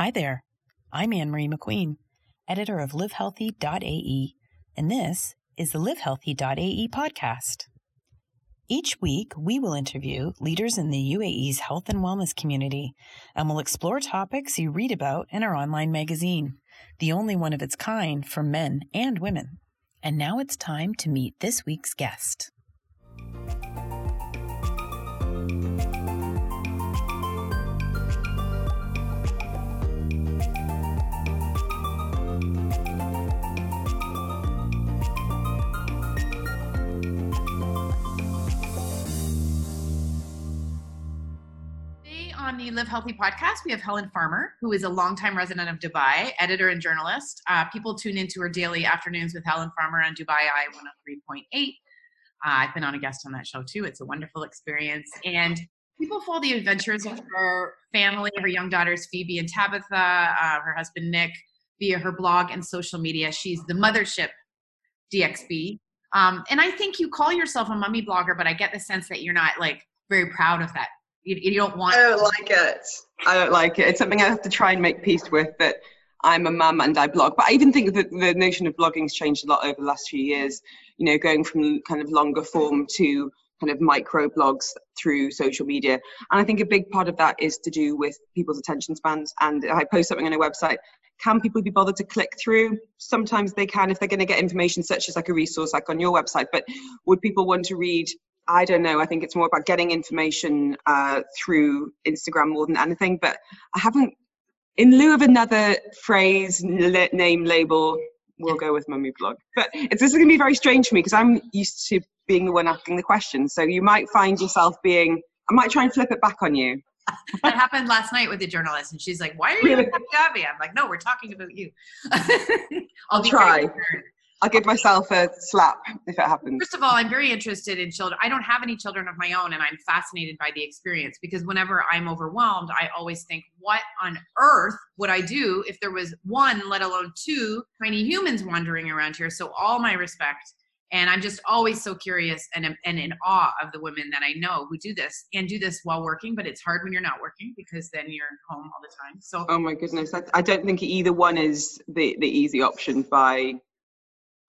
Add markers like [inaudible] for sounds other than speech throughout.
Hi there. I'm Ann Marie McQueen, editor of livehealthy.ae, and this is the livehealthy.ae podcast. Each week, we will interview leaders in the UAE's health and wellness community, and we'll explore topics you read about in our online magazine, the only one of its kind for men and women. And now it's time to meet this week's guest. The Live Healthy podcast, we have Helen Farmer, who is a longtime resident of Dubai, editor and journalist. Uh, people tune into her daily afternoons with Helen Farmer on Dubai Eye 103.8. Uh, I've been on a guest on that show too. It's a wonderful experience. And people follow the adventures of her family, her young daughters, Phoebe and Tabitha, uh, her husband, Nick, via her blog and social media. She's the mothership DXB. Um, and I think you call yourself a mummy blogger, but I get the sense that you're not like very proud of that you, you don't want. I don't like it. I don't like it. It's something I have to try and make peace with. That I'm a mum and I blog. But I even think that the notion of blogging's changed a lot over the last few years. You know, going from kind of longer form to kind of micro blogs through social media. And I think a big part of that is to do with people's attention spans. And I post something on a website, can people be bothered to click through? Sometimes they can if they're going to get information such as like a resource like on your website. But would people want to read I don't know. I think it's more about getting information uh, through Instagram more than anything. But I haven't, in lieu of another phrase, name, label, we'll go with mummy blog. But it's, this is going to be very strange for me because I'm used to being the one asking the questions. So you might find yourself being, I might try and flip it back on you. [laughs] that happened last night with the journalist, and she's like, "Why are you really? Gabby?" I'm like, "No, we're talking about you." [laughs] I'll try. I'll give myself a slap if it happens. First of all, I'm very interested in children. I don't have any children of my own, and I'm fascinated by the experience because whenever I'm overwhelmed, I always think, what on earth would I do if there was one, let alone two, tiny humans wandering around here? So, all my respect. And I'm just always so curious and, and in awe of the women that I know who do this and do this while working, but it's hard when you're not working because then you're home all the time. So, oh my goodness, I don't think either one is the, the easy option by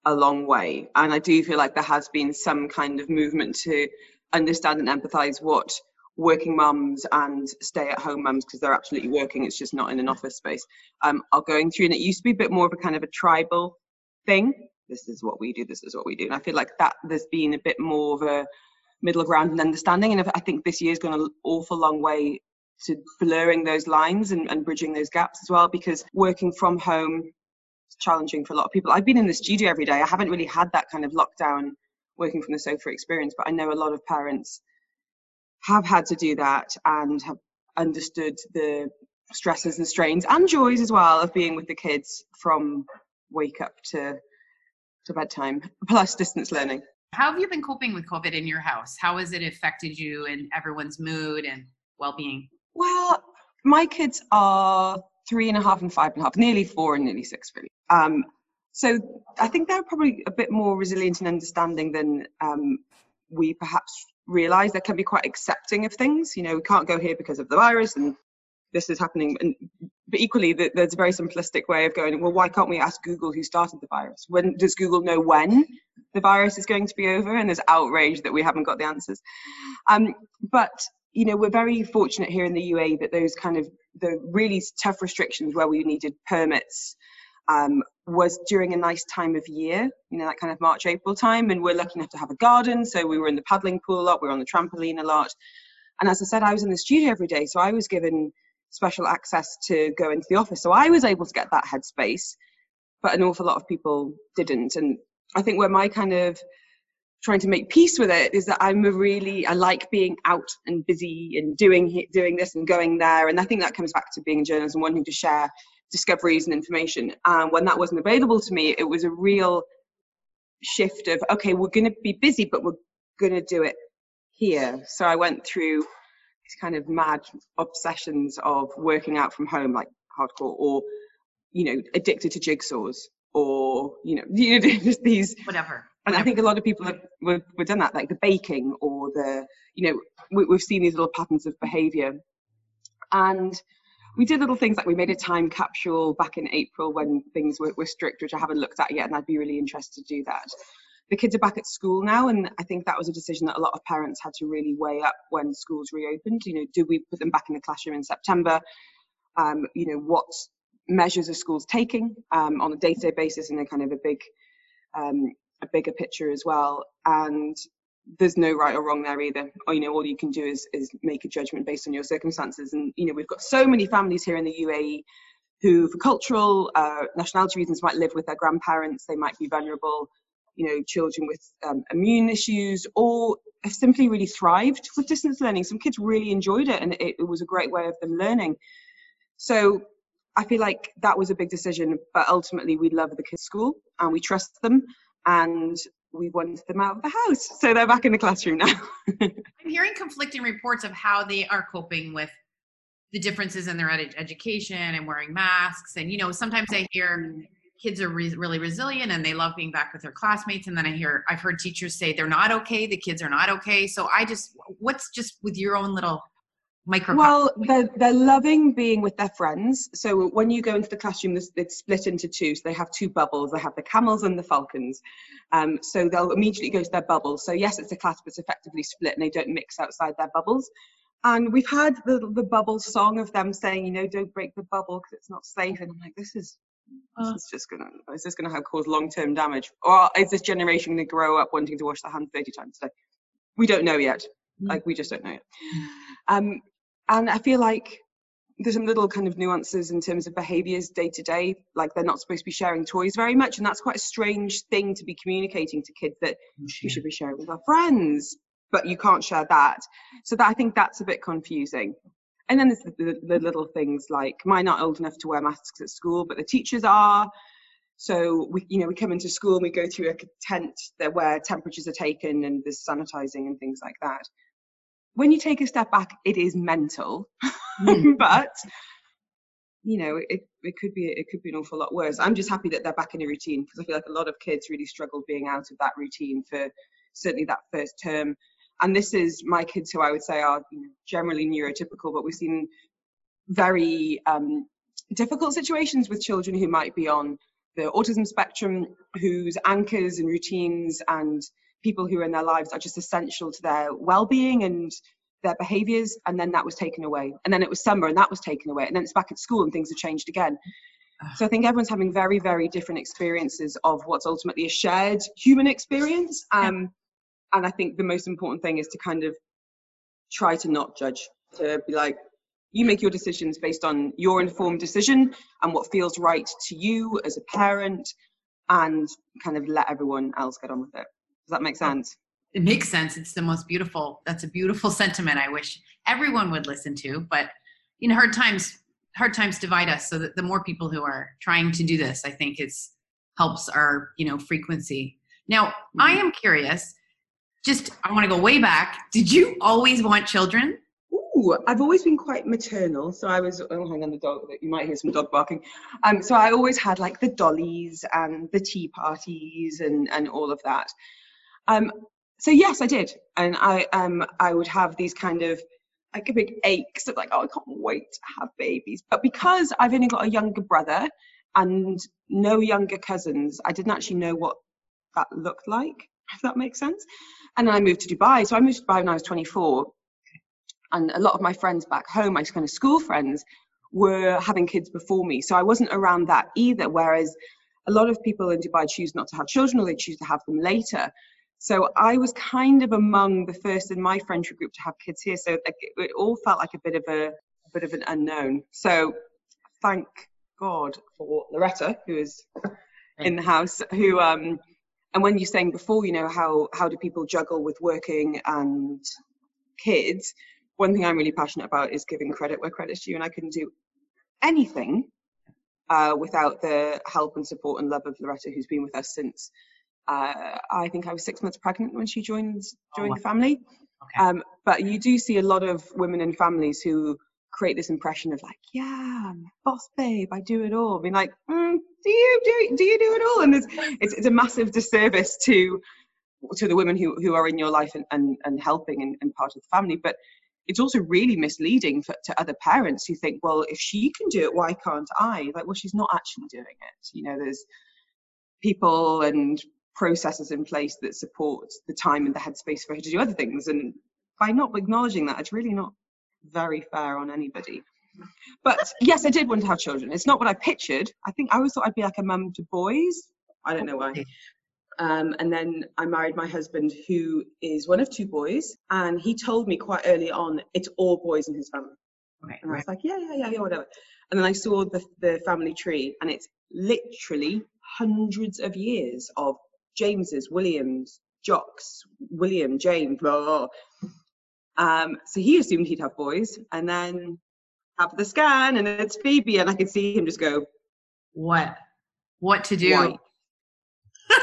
a long way. And I do feel like there has been some kind of movement to understand and empathize what working mums and stay at home mums, because they're absolutely working, it's just not in an office space, um, are going through. And it used to be a bit more of a kind of a tribal thing. This is what we do, this is what we do. And I feel like that there's been a bit more of a middle ground and understanding. And I think this year's gone an awful long way to blurring those lines and, and bridging those gaps as well, because working from home challenging for a lot of people. I've been in the studio every day. I haven't really had that kind of lockdown working from the sofa experience, but I know a lot of parents have had to do that and have understood the stresses and strains and joys as well of being with the kids from wake up to to bedtime plus distance learning how have you been coping with covid in your house how has it affected you and everyone's mood and well-being well my kids are three and a half and five and a half nearly four and nearly six really um, so I think they're probably a bit more resilient and understanding than um, we perhaps realize. They can be quite accepting of things. You know, we can't go here because of the virus and this is happening. And, but equally, there's a very simplistic way of going, well, why can't we ask Google who started the virus? When does Google know when the virus is going to be over? And there's outrage that we haven't got the answers. Um, but you know, we're very fortunate here in the UAE that those kind of the really tough restrictions where we needed permits um, was during a nice time of year, you know, that kind of March, April time. And we're lucky enough to have a garden. So we were in the paddling pool a lot, we were on the trampoline a lot. And as I said, I was in the studio every day. So I was given special access to go into the office. So I was able to get that headspace, but an awful lot of people didn't. And I think where my kind of trying to make peace with it is that I'm a really I like being out and busy and doing doing this and going there and I think that comes back to being a journalist and wanting to share discoveries and information. And when that wasn't available to me, it was a real shift of, okay, we're going to be busy, but we're going to do it here. So I went through these kind of mad obsessions of working out from home, like hardcore, or, you know, addicted to jigsaws, or, you know, [laughs] you know just these. Whatever. And I think a lot of people have we've, we've done that, like the baking or the, you know, we, we've seen these little patterns of behavior. And we did little things like we made a time capsule back in April when things were, were strict, which I haven't looked at yet, and I'd be really interested to do that. The kids are back at school now, and I think that was a decision that a lot of parents had to really weigh up when schools reopened. You know, do we put them back in the classroom in September? Um, you know, what measures are schools taking um, on a day-to-day basis, and a kind of a big, um, a bigger picture as well. And there's no right or wrong there either. Or, you know, all you can do is is make a judgment based on your circumstances. And you know, we've got so many families here in the UAE who, for cultural, uh, nationality reasons, might live with their grandparents. They might be vulnerable you know, children with um, immune issues, or have simply really thrived with distance learning. Some kids really enjoyed it, and it, it was a great way of them learning. So I feel like that was a big decision, but ultimately we love the kids' school and we trust them, and we wanted them out of the house. So they're back in the classroom now. [laughs] I'm hearing conflicting reports of how they are coping with the differences in their ed- education and wearing masks. And, you know, sometimes I hear kids are re- really resilient and they love being back with their classmates and then i hear i've heard teachers say they're not okay the kids are not okay so i just what's just with your own little micro well they're, they're loving being with their friends. So when you go into the classroom it's split into two. So they have two bubbles. They have the camels and the falcons. Um, so they'll immediately go to their bubbles so yes it's a class but it's effectively split and they don't mix outside their bubbles. And we've had the the bubble song of them saying you know don't break the bubble because it's not safe. And i'm like this is uh, this is just gonna is this gonna have cause long term damage, or is this generation gonna grow up wanting to wash their hands 30 times a day? We don't know yet. Mm. Like we just don't know yet. Um, and I feel like there's some little kind of nuances in terms of behaviors day to day like they're not supposed to be sharing toys very much and that's quite a strange thing to be communicating to kids that mm, you should be sharing with our friends but you can't share that so that i think that's a bit confusing and then there's the, the, the, little things like mine not old enough to wear masks at school, but the teachers are. So we, you know, we come into school and we go through a tent that where temperatures are taken and there's sanitizing and things like that. When you take a step back, it is mental, mm. [laughs] but you know, it, it could be it could be an awful lot worse. I'm just happy that they're back in a routine because I feel like a lot of kids really struggle being out of that routine for certainly that first term and this is my kids who I would say are generally neurotypical, but we've seen very um, difficult situations with children who might be on the autism spectrum, whose anchors and routines and people who are in their lives are just essential to their well-being and their behaviors and then that was taken away. And then it was summer and that was taken away and then it's back at school and things have changed again. So i think everyone's having very very different experiences of what's ultimately a shared human experience um, and I think the most important thing is to kind of try to not judge, to be like, you make your decisions based on your informed decision and what feels right to you as a parent, and kind of let everyone else get on with it. Does that make sense? It makes sense. It's the most beautiful. That's a beautiful [laughs] sentiment. I wish everyone would listen to. But you know, hard times hard times divide us. So that the more people who are trying to do this, I think is helps our you know frequency. Now, mm-hmm. I am curious just I want to go way back. Did you always want children? Ooh, I've always been quite maternal. So I was oh hang on the dog you might hear some dog barking. Um so I always had like the dollies and the tea parties and and all of that. Um so yes I did. And I um I would have these kind of like a big aches of like, oh I can't wait to have babies. But because I've only got a younger brother and no younger cousins, I didn't actually know what that looked like, if that makes sense. And then I moved to Dubai. So I moved to Dubai when I was 24. And a lot of my friends back home, my kind of school friends, were having kids before me. So I wasn't around that either. Whereas a lot of people in Dubai choose not to have children or they choose to have them later. So I was kind of among the first in my friendship group to have kids here. So it all felt like a bit of a, a bit of an unknown. So thank God for Loretta, who is in the house, who um, and when you're saying before, you know, how how do people juggle with working and kids? One thing I'm really passionate about is giving credit where credit's due, and I couldn't do anything uh, without the help and support and love of Loretta, who's been with us since uh, I think I was six months pregnant when she joined joined oh, the family. Okay. Um, but you do see a lot of women and families who create this impression of like, yeah, I'm boss babe, I do it all. Being like, mm, do you do do you do it all? And it's it's, it's a massive disservice to to the women who, who are in your life and, and, and helping and, and part of the family. But it's also really misleading for, to other parents who think, well, if she can do it, why can't I? Like, well, she's not actually doing it. You know, there's people and processes in place that support the time and the headspace for her to do other things. And by not acknowledging that, it's really not very fair on anybody. But yes, I did want to have children. It's not what I pictured. I think I always thought I'd be like a mum to boys. I don't know why. Um, and then I married my husband, who is one of two boys, and he told me quite early on it's all boys in his family. Okay, And I was like, yeah, yeah, yeah, yeah, whatever. And then I saw the, the family tree, and it's literally hundreds of years of Jameses, Williams, Jocks, William, James, blah, blah, blah. Um, so he assumed he'd have boys, and then have the scan, and it's Phoebe, and I could see him just go What? What to do? white.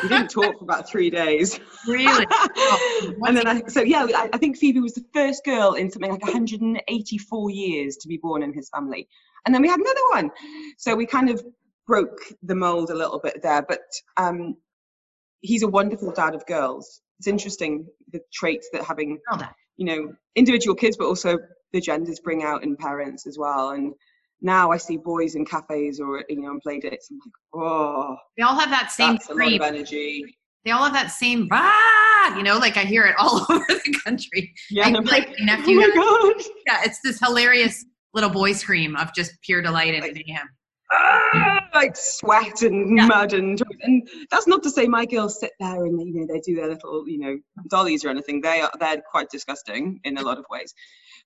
We didn't talk for about three days. [laughs] Really? [laughs] and then I, so yeah, I, I think Phoebe was the first girl in something like 184 years to be born in his family. And then we had another one. So we kind of broke the mold a little bit there. But um, he's a wonderful dad of girls. It's interesting the traits that having, you know, individual kids, but also the genders bring out in parents as well. And now I see boys in cafes or, you know, on play dates. I'm like, oh, They all have that same that's a lot scream. of energy. They all have that same ah, you know, like I hear it [laughs] all over the country. Yeah, I and feel I'm like like, my nephew oh my god. Yeah, it's this hilarious little boy scream of just pure delight and mayhem. "Ah," like sweat and Yeah. mud and and that's not to say my girls sit there and you know they do their little you know dollies or anything they are they're quite disgusting in a lot of ways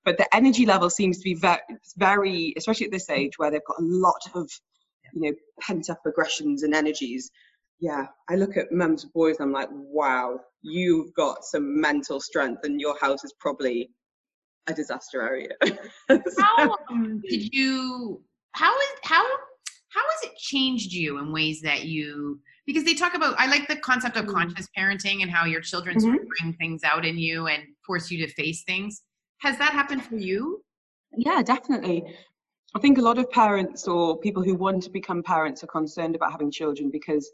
but the energy level seems to be very very especially at this age where they've got a lot of you know pent up aggressions and energies yeah i look at mums boys and i'm like wow you've got some mental strength and your house is probably a disaster area [laughs] How um, did you? How is how how has it changed you in ways that you? Because they talk about, I like the concept of Mhm. conscious parenting and how your children sort of bring things out in you and force you to face things. Has that happened for you? Yeah, definitely. I think a lot of parents or people who want to become parents are concerned about having children because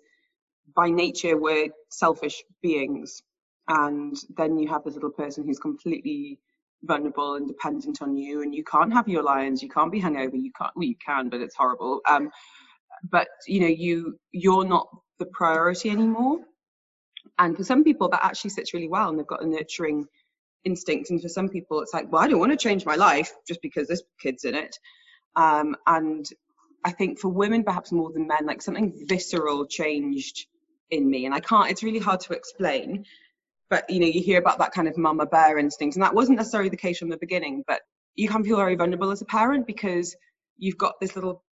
by nature we're selfish beings. And then you have this little person who's completely vulnerable and dependent on you and you can't have your lions, you can't be hungover, you can't well you can, but it's horrible. Um but you know, you you're not the priority anymore. And for some people that actually sits really well and they've got a nurturing instinct and for some people it's like well i don't want to change my life just because this kid's in it um, and i think for women perhaps more than men like something visceral changed in me and i can't it's really hard to explain but you know you hear about that kind of mama bear instinct and that wasn't necessarily the case from the beginning but you can feel very vulnerable as a parent because you've got this little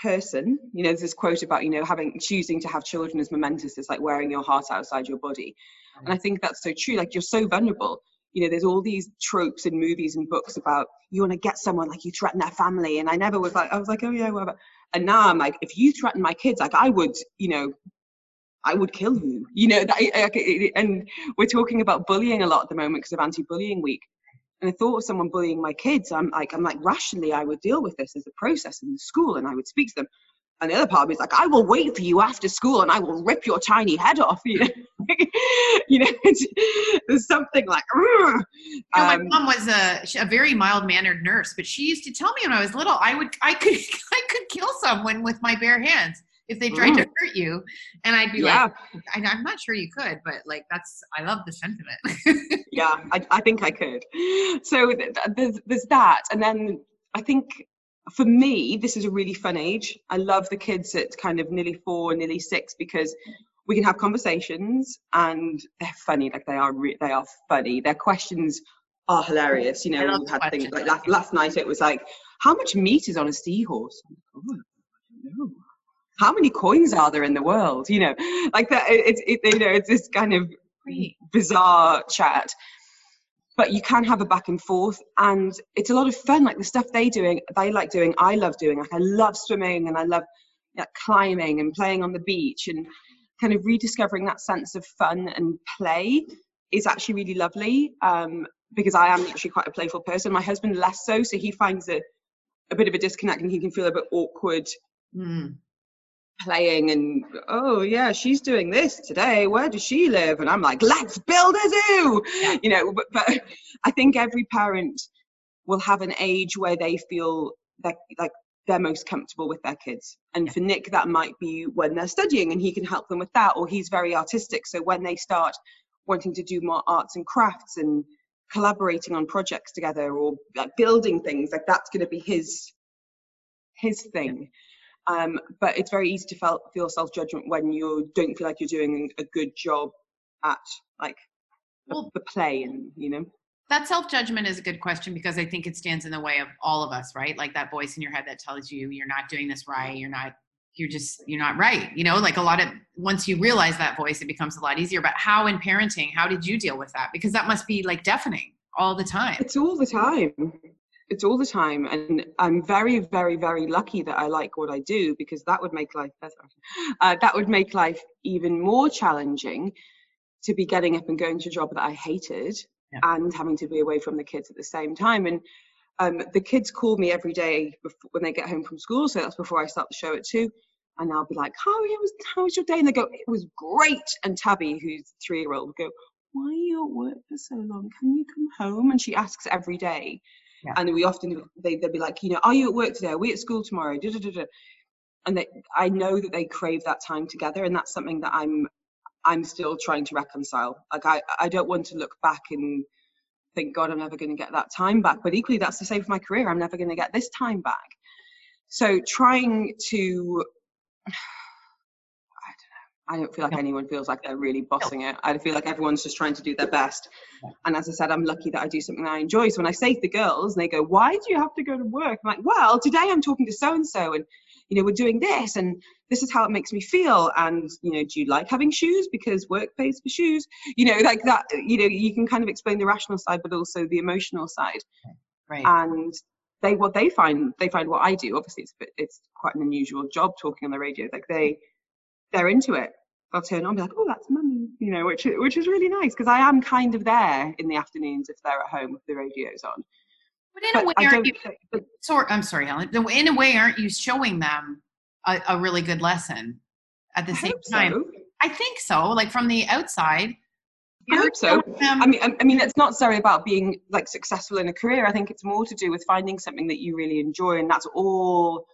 person you know there's this quote about you know having choosing to have children is momentous it's like wearing your heart outside your body and i mm. think that's so true like you're so vulnerable you know, there's all these tropes in movies and books about you want to get someone like you threaten their family. And I never was like, I was like, oh yeah, whatever. And now I'm like, if you threaten my kids, like I would, you know, I would kill you. You know, that, and we're talking about bullying a lot at the moment because of anti-bullying week. And I thought of someone bullying my kids. I'm like, I'm like, rationally, I would deal with this as a process in the school, and I would speak to them. And the other part of me is like, I will wait for you after school, and I will rip your tiny head off. You know, [laughs] you know, [laughs] there's something like. You know, my Um, mom was a, a very mild mannered nurse, but she used to tell me when I was little, I would, I could, [laughs] I could kill someone with my bare hands if they tried to mm. hurt you, and I'd be yeah, like, I'm not sure you could, but like that's, I love the sentiment. yeah, I, I think I could. So th- th- there's, there's that. And then I think for me, this is a really fun age. I love the kids at kind of nearly four, nearly six, because we can have conversations and they're funny. Like they are, re- they are funny. Their questions are hilarious. You know, we've had things like last, last night it was like, how much meat is on a seahorse? "Oh, I don't know. How many coins are there in the world? You know, like that. It's it, you know, it's this kind of bizarre chat but you can have a back and forth and it's a lot of fun like the stuff they doing they like doing i love doing like i love swimming and i love like, climbing and playing on the beach and kind of rediscovering that sense of fun and play is actually really lovely um, because i am actually quite a playful person my husband less so so he finds a, a bit of a disconnect and he can feel a bit awkward Mm. Playing and oh yeah she's doing this today where does she live and i'm like let's build a zoo Yeah. you know but, but [laughs] i think every parent will have an age where they feel that like they're most comfortable with their kids. And Yeah. for Nick, that might be when they're studying and he can help them with that, or he's very artistic. So when they start wanting to do more arts and crafts and collaborating on projects together or like building things, like that's going to be his his thing. Um, but it's very easy to feel, feel self judgment when you don't feel like you're doing a good job at like the, Well- the play and you know. that self judgment is a good question because I think it stands in the way of all of us, right? Like that voice in your head that tells you you're not doing this right, you're not, you're just, you're not right. You know, like a lot of, once you realize that voice, it becomes a lot easier. But how in parenting, how did you deal with that? Because that must be like deafening all the time. It's all the time. It's all the time. And I'm very, very, very lucky that I like what I do because that would make life better. Uh, that would make life even more challenging to be getting up and going to a job that I hated Yeah. and having to be away from the kids at the same time. And um, the kids call me every day before, when they get home from school. So that's before I start the show at two. And I'll be like, how, was, how was your day? And they go, it was great. And Tabby, who's three year old, will go, why are you at work for so long? Can you come home? And she asks every day. Yeah. And we often, they, they'll be like, you know, are you at work today? Are we at school tomorrow? Da, da, da. And they, I know that they crave that time together. And that's something that I'm, I'm still trying to reconcile. Like, I, I don't want to look back and think, God, I'm never going to get that time back. But equally, that's the same for my career. I'm never going to get this time back. So trying to, I don't know. I don't feel like No. anyone feels like they're really bossing it. I feel like everyone's just trying to do their best. Yeah. And as I said, I'm lucky that I do something I enjoy. So when I say to the girls, and they go, "Why do you have to go to work?" I'm like, "Well, today I'm talking to so and so, and you know, we're doing this, and this is how it makes me feel. And you know, do you like having shoes because work pays for shoes? You know, like that. You know, you can kind of explain the rational side, but also the emotional side Right. and they what they find they find what I do. Obviously, it's it's quite an unusual job talking on the radio. Like they they're into it. They'll turn on, and be like, "Oh, that's mummy," you know, which which is really nice because I am kind of there in the afternoons if they're at home with the radio's on. but in a way, But aren't you, think- but sorry, I'm sorry, Helen. In a way, aren't you showing them a, a really good lesson at the I same time? so. I think so. Like from the outside, I hope so. I mean, I, I mean, it's not sorry about being like successful in a career. I think it's more to do with finding something that you really enjoy, and that's all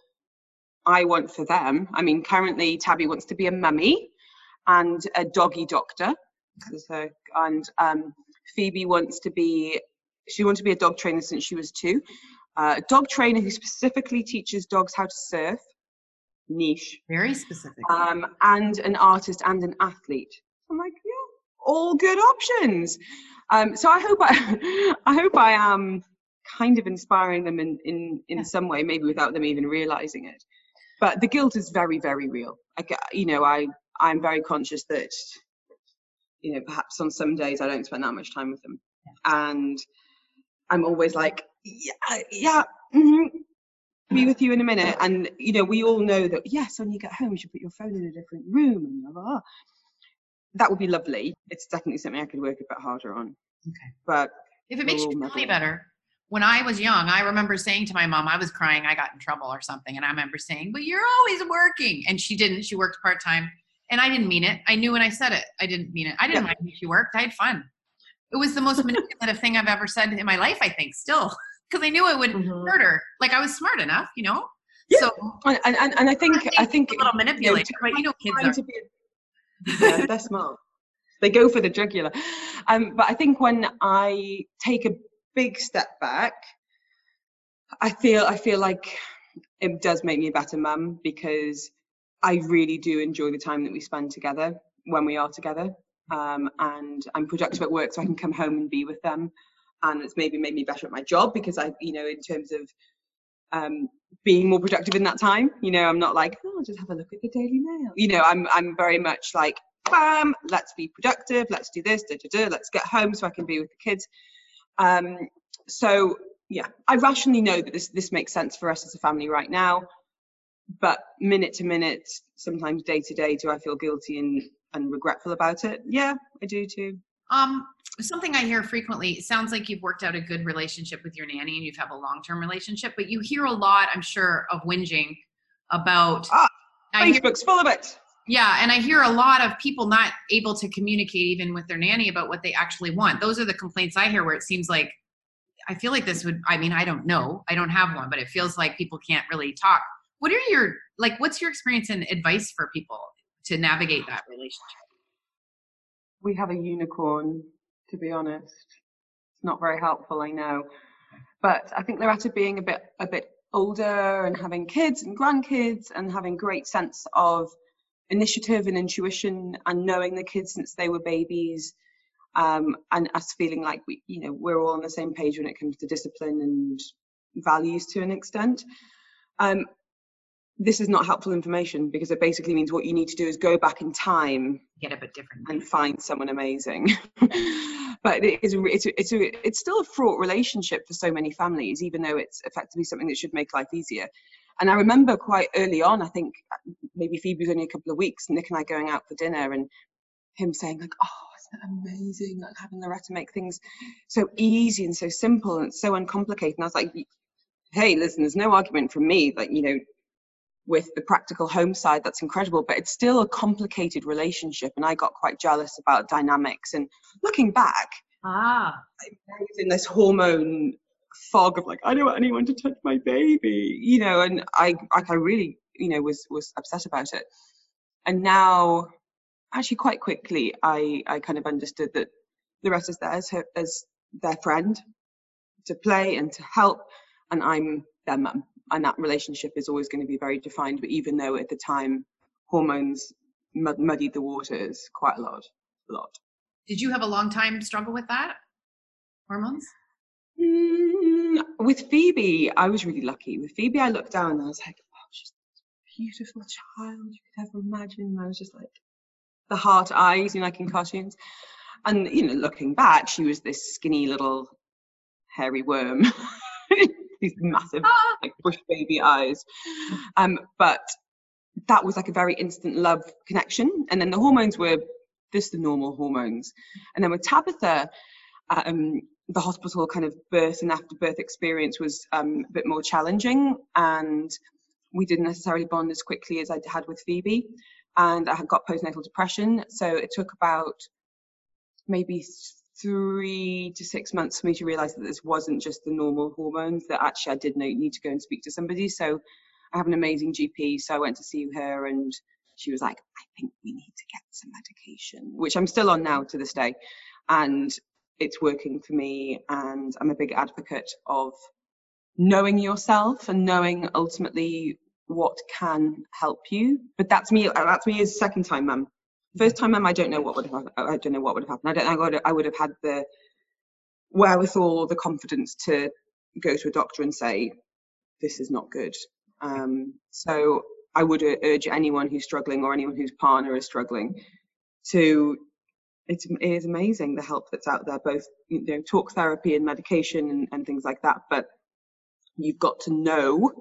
I want for them. I mean, currently Tabby wants to be a mummy and a doggy doctor, so, and um, Phoebe wants to be. She wanted to be a dog trainer since she was two. Uh, a dog trainer who specifically teaches dogs how to surf, niche, very specific. um, and an artist and an athlete. I'm like, yeah, all good options. Um, so I hope I, [laughs] I hope I am kind of inspiring them in in in Yeah. some way, maybe without them even realizing it. But the guilt is very very real. Uh, you know, I I'm very conscious that you know perhaps on some days I don't spend that much time with them, and I'm always like, yeah, yeah. mhm, be with you in a minute. And you know, we all know that yes, when you get home, you should put your phone in a different room and blah, blah, blah. That would be lovely. It's definitely something I could work a bit harder on. Okay. But If it makes you feel any better, when I was young, I remember saying to my mom, I was crying, I got in trouble or something, and I remember saying, "But you're always working," and she didn't. She worked part time, and I didn't mean it. I knew when I said it, I didn't mean it. I didn't Yeah. mind when she worked. I had fun. It was the most [laughs] manipulative thing I've ever said in my life. I think still, [laughs] because I knew it would Mhm. hurt her. Like I was smart enough, you know. Yeah. So and, and, and I think I think a little you know, but you know, kids are. be [laughs] yeah, they're smart. They go for the jugular. Um, but I think when I take a big step back, I feel I feel like it does make me a better mum because I really do enjoy the time that we spend together when we are together. Um, and I'm productive at work, so I can come home and be with them. And it's maybe made me better at my job because I, you know, in terms of um, being more productive in that time. You know, I'm not like, oh, I'll just have a look at the Daily Mail. You know, I'm I'm very much like, bam, let's be productive, let's do this, da, da, da, let's get home so I can be with the kids. Um, so yeah, I rationally know that this this makes sense for us as a family right now, but minute to minute, sometimes day to day, do I feel guilty and and regretful about it? Yeah, I do too. Um, something I hear frequently. It sounds like you've worked out a good relationship with your nanny, and you've have a long-term relationship. But you hear a lot, I'm sure, of whinging about. Ah, I hear, full of it. yeah, and I hear a lot of people not able to communicate even with their nanny about what they actually want. Those are the complaints I hear, where it seems like I feel like this would, I mean, I don't know, I don't have one, but it feels like people can't really talk. What are your, like, what's your experience and advice for people to navigate that relationship? We have a unicorn, to be honest. It's not very helpful, I know. But I think Loretta being a bit, a bit older and having kids and grandkids and having great sense of initiative and intuition and knowing the kids since they were babies um, and us feeling like we you know we're all on the same page when it comes to discipline and values to an extent um, this is not helpful information because it basically means what you need to do is go back in time get a bit different. and find someone amazing. [laughs] But it is it's a, it's a, it's still a fraught relationship for so many families even though it's effectively something that should make life easier. And i remember quite early on i think maybe phoebe was only a couple of weeks nick and i going out for dinner and him saying like oh amazing like having loretta make things so easy and so simple and so uncomplicated. And i was like hey listen there's no argument from me like you know with the practical home side that's incredible but it's still a complicated relationship and i got quite jealous about dynamics and looking back ah. I was in this hormone fog of like i don't want anyone to touch my baby you know and i like i really you know was was upset about it. And now actually quite quickly i i kind of understood that Loretta's there as, her, as their friend to play and to help and i'm their mum and that relationship is always going to be very defined. But even though at the time hormones mud- muddied the waters quite a lot, a lot. Did you have a long time struggle with that? Hormones? Mm, with Phoebe, I was really lucky. With Phoebe, I looked down and I was like, oh, she's the most beautiful child you could ever imagine. And I was just like, the heart eyes, you know, like in cartoons. And, you know, looking back, she was this skinny little hairy worm. [laughs] these massive [laughs] like bush baby eyes. Um, but that was like a very instant love connection. And then the hormones were just the normal hormones. And then with Tabitha, um, the hospital kind of birth and after birth experience was um, a bit more challenging and we didn't necessarily bond as quickly as I had with Phoebe. And I had got postnatal depression. So it took about maybe three to six months for me to realize that this wasn't just the normal hormones, that actually I did need to go and speak to somebody. So I have an amazing GP. So I went to see her and she was like, I think we need to get some medication, which I'm still on now to this day. And it's working for me. And I'm a big advocate of knowing yourself and knowing ultimately what can help you. But that's me, that's me as second time mum. First time mum, I don't know what would have I don't know what would have happened. I don't think I would have had the wherewithal the confidence to go to a doctor and say this is not good. Um, so I would urge anyone who's struggling or anyone whose partner is struggling to it's, it is amazing the help that's out there, both you know talk therapy and medication and, and things like that. But you've got to know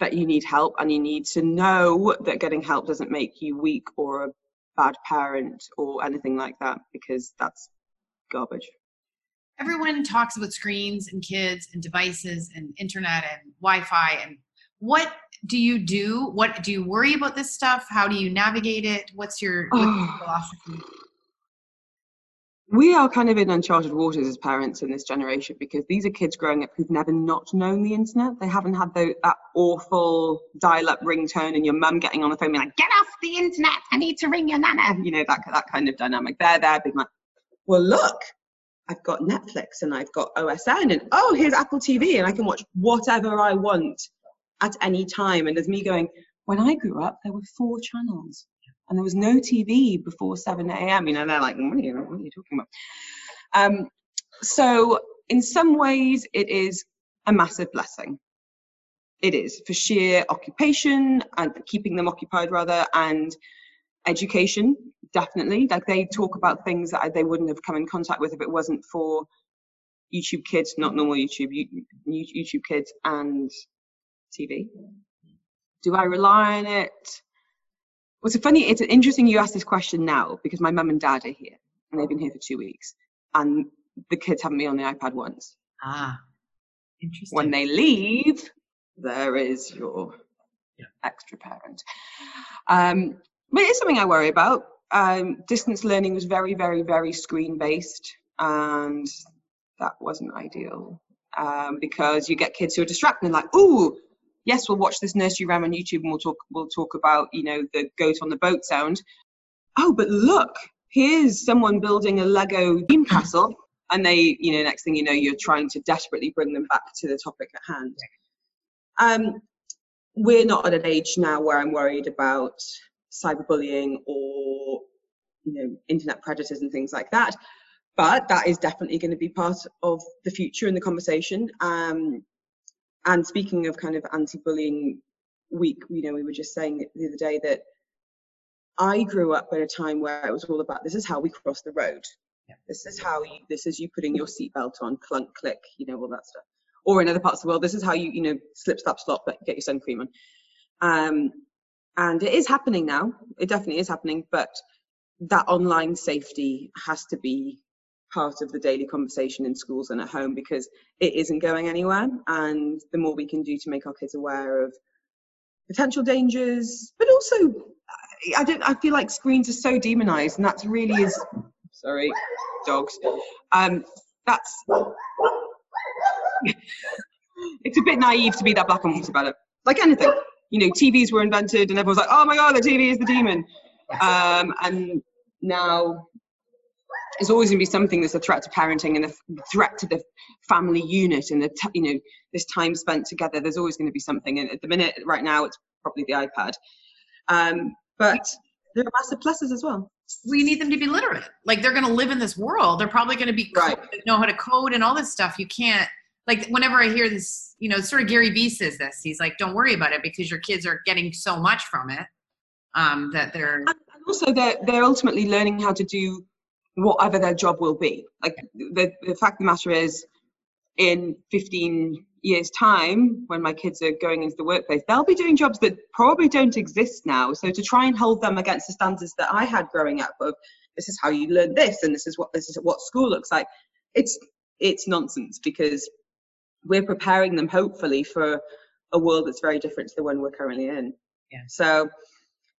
that you need help and you need to know that getting help doesn't make you weak or a bad parent or anything like that because that's garbage. Everyone talks about screens and kids and devices and internet and Wi-Fi and what do you do? What do you worry about this stuff? How do you navigate it? What's your, what's your [sighs] philosophy? We are kind of in uncharted waters as parents in this generation because these are kids growing up who've never not known the internet. They haven't had the, that awful dial-up ringtone and your mum getting on the phone being like, "Get off the internet! I need to ring your nana." You know that that kind of dynamic. They're there being like, "Well, look, I've got Netflix and I've got OSN and oh, here's Apple TV and I can watch whatever I want at any time." And there's me going, "When I grew up, there were four channels." And there was no TV before 7 a.m. You know, they're like, what are you, what are you talking about? Um, so in some ways, it is a massive blessing. It is for sheer occupation and keeping them occupied rather, and education definitely. Like they talk about things that they wouldn't have come in contact with if it wasn't for YouTube Kids, not normal YouTube, YouTube Kids and TV. Do I rely on it? It's funny, it's interesting you ask this question now because my mum and dad are here and they've been here for two weeks and the kids haven't been on the iPad once. Ah, interesting. When they leave, there is your yeah. extra parent. Um, but it's something I worry about. Um, distance learning was very, very, very screen based and that wasn't ideal. um, because you get kids who are distracted and like, ooh, yes, we'll watch this nursery rhyme on YouTube and we'll talk we'll talk about you know the goat on the boat sound. Oh, but look, here's someone building a Lego dream castle, and they, you know, next thing you know, you're trying to desperately bring them back to the topic at hand. Um, we're not at an age now where I'm worried about cyberbullying or you know internet predators and things like that but that is definitely going to be part of the future in the conversation um, and speaking of kind of anti-bullying week you know we were just saying the other day that i grew up at a time where it was all about this is how we cross the road. Yeah. this is how you this is you putting your seatbelt on clunk click you know all that stuff. Or in other parts of the world this is how you you know slip slap slop but get your sun cream on. Um, and it is happening now. It definitely is happening but that online safety has to be part of the daily conversation in schools and at home because it isn't going anywhere. And the more we can do to make our kids aware of potential dangers, but also, I don't. I feel like screens are so demonized, and that's really is. Sorry, dogs. Um, that's. [laughs] it's a bit naive to be that black and white about it. Like anything, you know, TVs were invented, and everyone's like, "Oh my god, the TV is the demon," um, and now there's always going to be something that's a threat to parenting and a threat to the family unit and the t- you know this time spent together. There's always going to be something. And at the minute right now it's probably the ipad. Um, but there are massive pluses as well. We need them to be literate. Like they're going to live in this world. They're probably going to be right. know how to code and all this stuff. You can't like whenever i hear this you know sort of gary vee says this he's like don't worry about it because your kids are getting so much from it um, that they're and also they're they're ultimately learning how to do whatever their job will be. Like the, the fact of the matter is, in 15 years' time, when my kids are going into the workplace, they'll be doing jobs that probably don't exist now. So to try and hold them against the standards that I had growing up of this is how you learn this and this is what this is what school looks like, it's it's nonsense because we're preparing them hopefully for a world that's very different to the one we're currently in. Yeah. So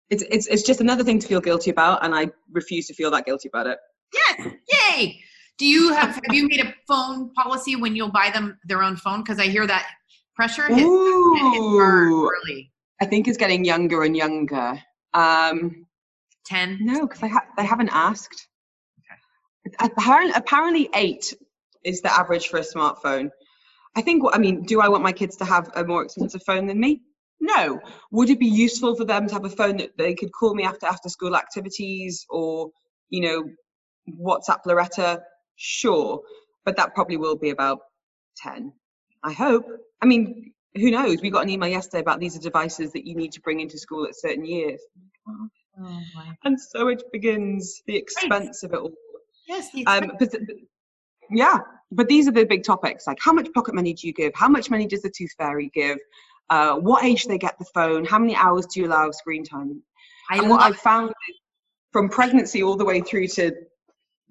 it's it's it's just another thing to feel guilty about, and I refuse to feel that guilty about it. Yes, yay! Do you have have you made a phone policy when you'll buy them their own phone? Because I hear that pressure hit, Ooh, early. I think it's getting younger and younger. Um, Ten? No, because they ha- they haven't asked. Okay. Apparently, apparently eight is the average for a smartphone. I think. I mean, do I want my kids to have a more expensive phone than me? No. Would it be useful for them to have a phone that they could call me after after school activities or you know WhatsApp Loretta, sure, but that probably will be about 10. I hope. I mean, who knows? We got an email yesterday about these are devices that you need to bring into school at certain years. Oh, and so it begins the expense of it all. Yes, um, but, yeah, but these are the big topics like how much pocket money do you give? How much money does the tooth fairy give? Uh, what age do they get the phone? How many hours do you allow screen time? I and what I found from pregnancy all the way through to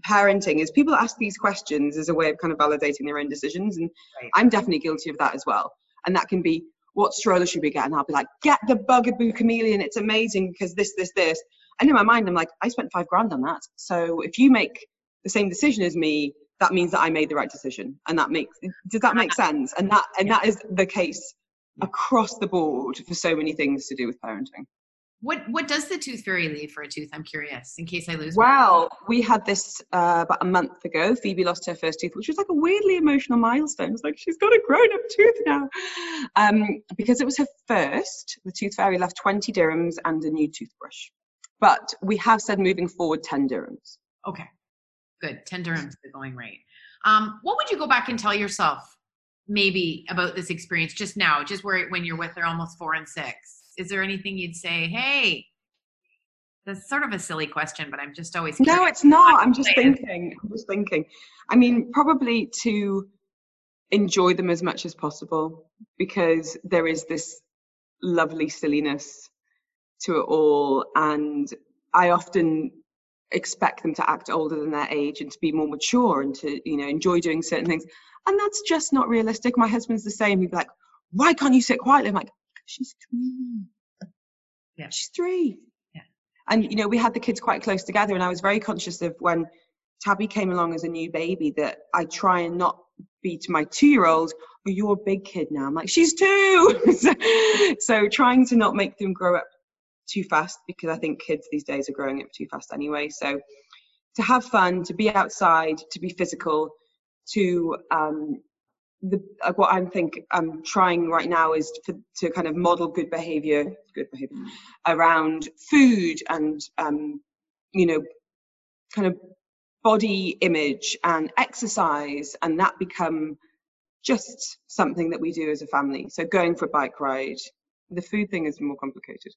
parenting is people ask these questions as a way of kind of validating their own decisions and right. i'm definitely guilty of that as well. And that can be what stroller should we get? And i'll be like get the Bugaboo Cameleon it's amazing because this this this. And in my mind i'm like i spent five grand on that. So if you make the same decision as me that means that i made the right decision. And that makes does that make sense? And that and that is the case across the board for so many things to do with parenting what what does the tooth fairy leave for a tooth? I'm curious, in case I lose. Well, one. we had this uh, about a month ago. Phoebe lost her first tooth, which was like a weirdly emotional milestone. It's like she's got a grown-up tooth now, um, because it was her first. The tooth fairy left 20 dirhams and a new toothbrush, but we have said moving forward 10 dirhams. Okay, good. 10 dirhams, the going rate. Um, what would you go back and tell yourself maybe about this experience just now, just where when you're with her almost four and six? Is there anything you'd say, hey, that's sort of a silly question, but I'm just always curious. No, it's not. I'm just thinking. I'm just thinking. I mean, probably to enjoy them as much as possible because there is this lovely silliness to it all. And I often expect them to act older than their age and to be more mature and to, you know, enjoy doing certain things. And that's just not realistic. My husband's the same. He'd be like, why can't you sit quietly? I'm like, she's three. Yeah. She's three. Yeah. And, you know, we had the kids quite close together, and I was very conscious of when Tabby came along as a new baby that I try and not be to my two year old, oh, you're a big kid now. I'm like, she's two. so, [laughs] so trying to not make them grow up too fast because I think kids these days are growing up too fast anyway. So to have fun, to be outside, to be physical, to um, the, uh, what I'm think I'm trying right now is to, to kind of model good behavior, good behavior around food and um, you know, kind of body image and exercise, and that become just something that we do as a family. So going for a bike ride, the food thing is more complicated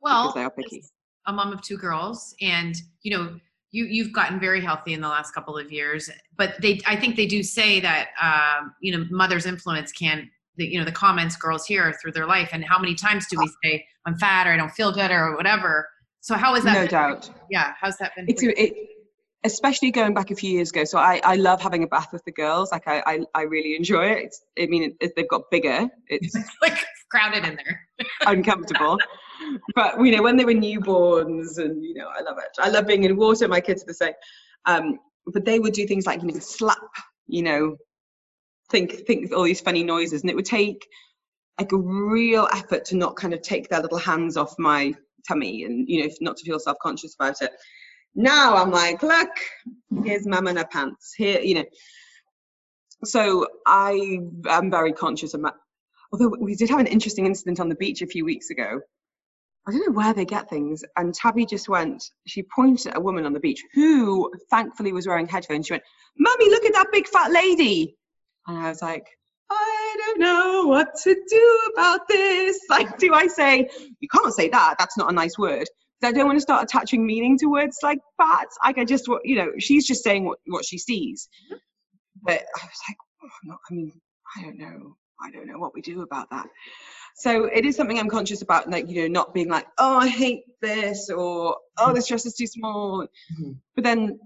well, because they are picky. A mom of two girls, and you know, you you've gotten very healthy in the last couple of years, but they I think they do say that um, you know mother's influence can the you know the comments girls hear through their life, and how many times do we ah. say I'm fat or I don't feel good or whatever. So how is that? No been? doubt. Yeah, how's that been? It's it, especially going back a few years ago. So I, I love having a bath with the girls. Like I, I, I really enjoy it. It's, I mean, it, they've got bigger. It's [laughs] like crowded in there. [laughs] uncomfortable. [laughs] But you know, when they were newborns, and you know, I love it. I love being in water. My kids are the same. Um, but they would do things like you know, slap. You know, think think all these funny noises, and it would take like a real effort to not kind of take their little hands off my tummy, and you know, not to feel self conscious about it. Now I'm like, look, here's mum in her pants. Here, you know. So I am very conscious of my. Although we did have an interesting incident on the beach a few weeks ago. I don't know where they get things. And Tabby just went, she pointed at a woman on the beach who thankfully was wearing headphones. She went, Mummy, look at that big fat lady. And I was like, I don't know what to do about this. [laughs] Like, do I say, you can't say that, that's not a nice word. I don't want to start attaching meaning to words like that. Like I just, you know, she's just saying what, what she sees. Mm-hmm. But I was like, oh, not, I mean, I don't know. I don't know what we do about that. So it is something I'm conscious about, like, you know, not being like, oh, I hate this or, oh, this dress is too small. Mm-hmm. But then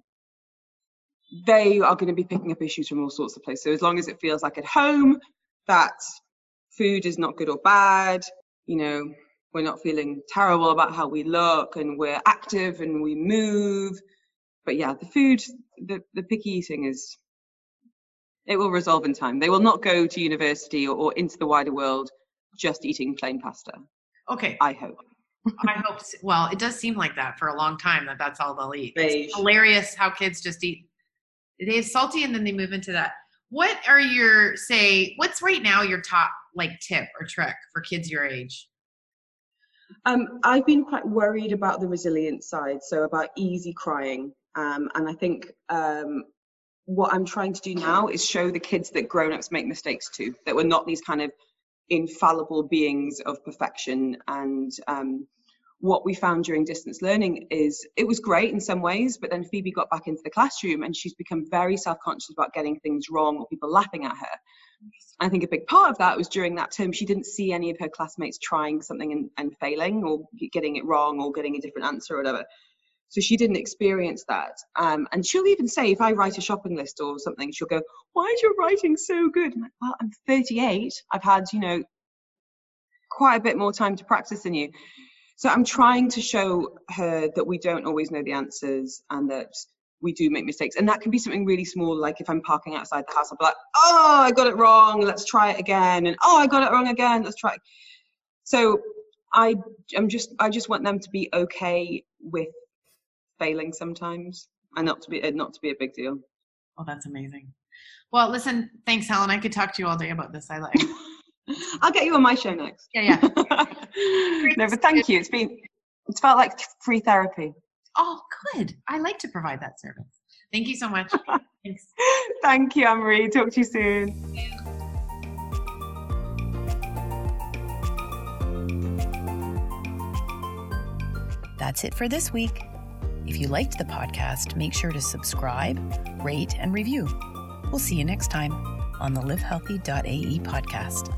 they are going to be picking up issues from all sorts of places. So as long as it feels like at home that food is not good or bad, you know, we're not feeling terrible about how we look and we're active and we move. But yeah, the food, the, the picky eating is, it will resolve in time. They will not go to university or, or into the wider world just eating plain pasta. Okay. I hope. [laughs] I hope. Well, it does seem like that for a long time that that's all they'll eat. It's hilarious how kids just eat. They have salty and then they move into that. What are your say? What's right now your top like tip or trick for kids your age? Um, I've been quite worried about the resilient side, so about easy crying. Um, and I think um, what I'm trying to do now is show the kids that grown-ups make mistakes too, that we're not these kind of infallible beings of perfection. And um, what we found during distance learning is it was great in some ways, but then Phoebe got back into the classroom and she's become very self-conscious about getting things wrong or people laughing at her. I think a big part of that was during that term, she didn't see any of her classmates trying something and, and failing or getting it wrong or getting a different answer or whatever. So she didn't experience that. Um, and she'll even say, if I write a shopping list or something, she'll go, Why is your writing so good? I'm like, Well, I'm 38. I've had, you know, quite a bit more time to practice than you. So I'm trying to show her that we don't always know the answers and that we do make mistakes. And that can be something really small, like if I'm parking outside the house, I'll be like, oh, I got it wrong, let's try it again. And oh, I got it wrong again, let's try it. So I am just I just want them to be okay with failing sometimes and not to be not to be a big deal. Oh, that's amazing. Well, listen, thanks, Helen. I could talk to you all day about this. I like. [laughs] I'll get you on my show next. Yeah, yeah. [laughs] no, but thank you. It's been it's felt like free therapy. Oh, good. I like to provide that service. Thank you so much. [laughs] Thanks. Thank you, Ann Marie. Talk to you soon. That's it for this week. If you liked the podcast, make sure to subscribe, rate, and review. We'll see you next time on the livehealthy.ae podcast.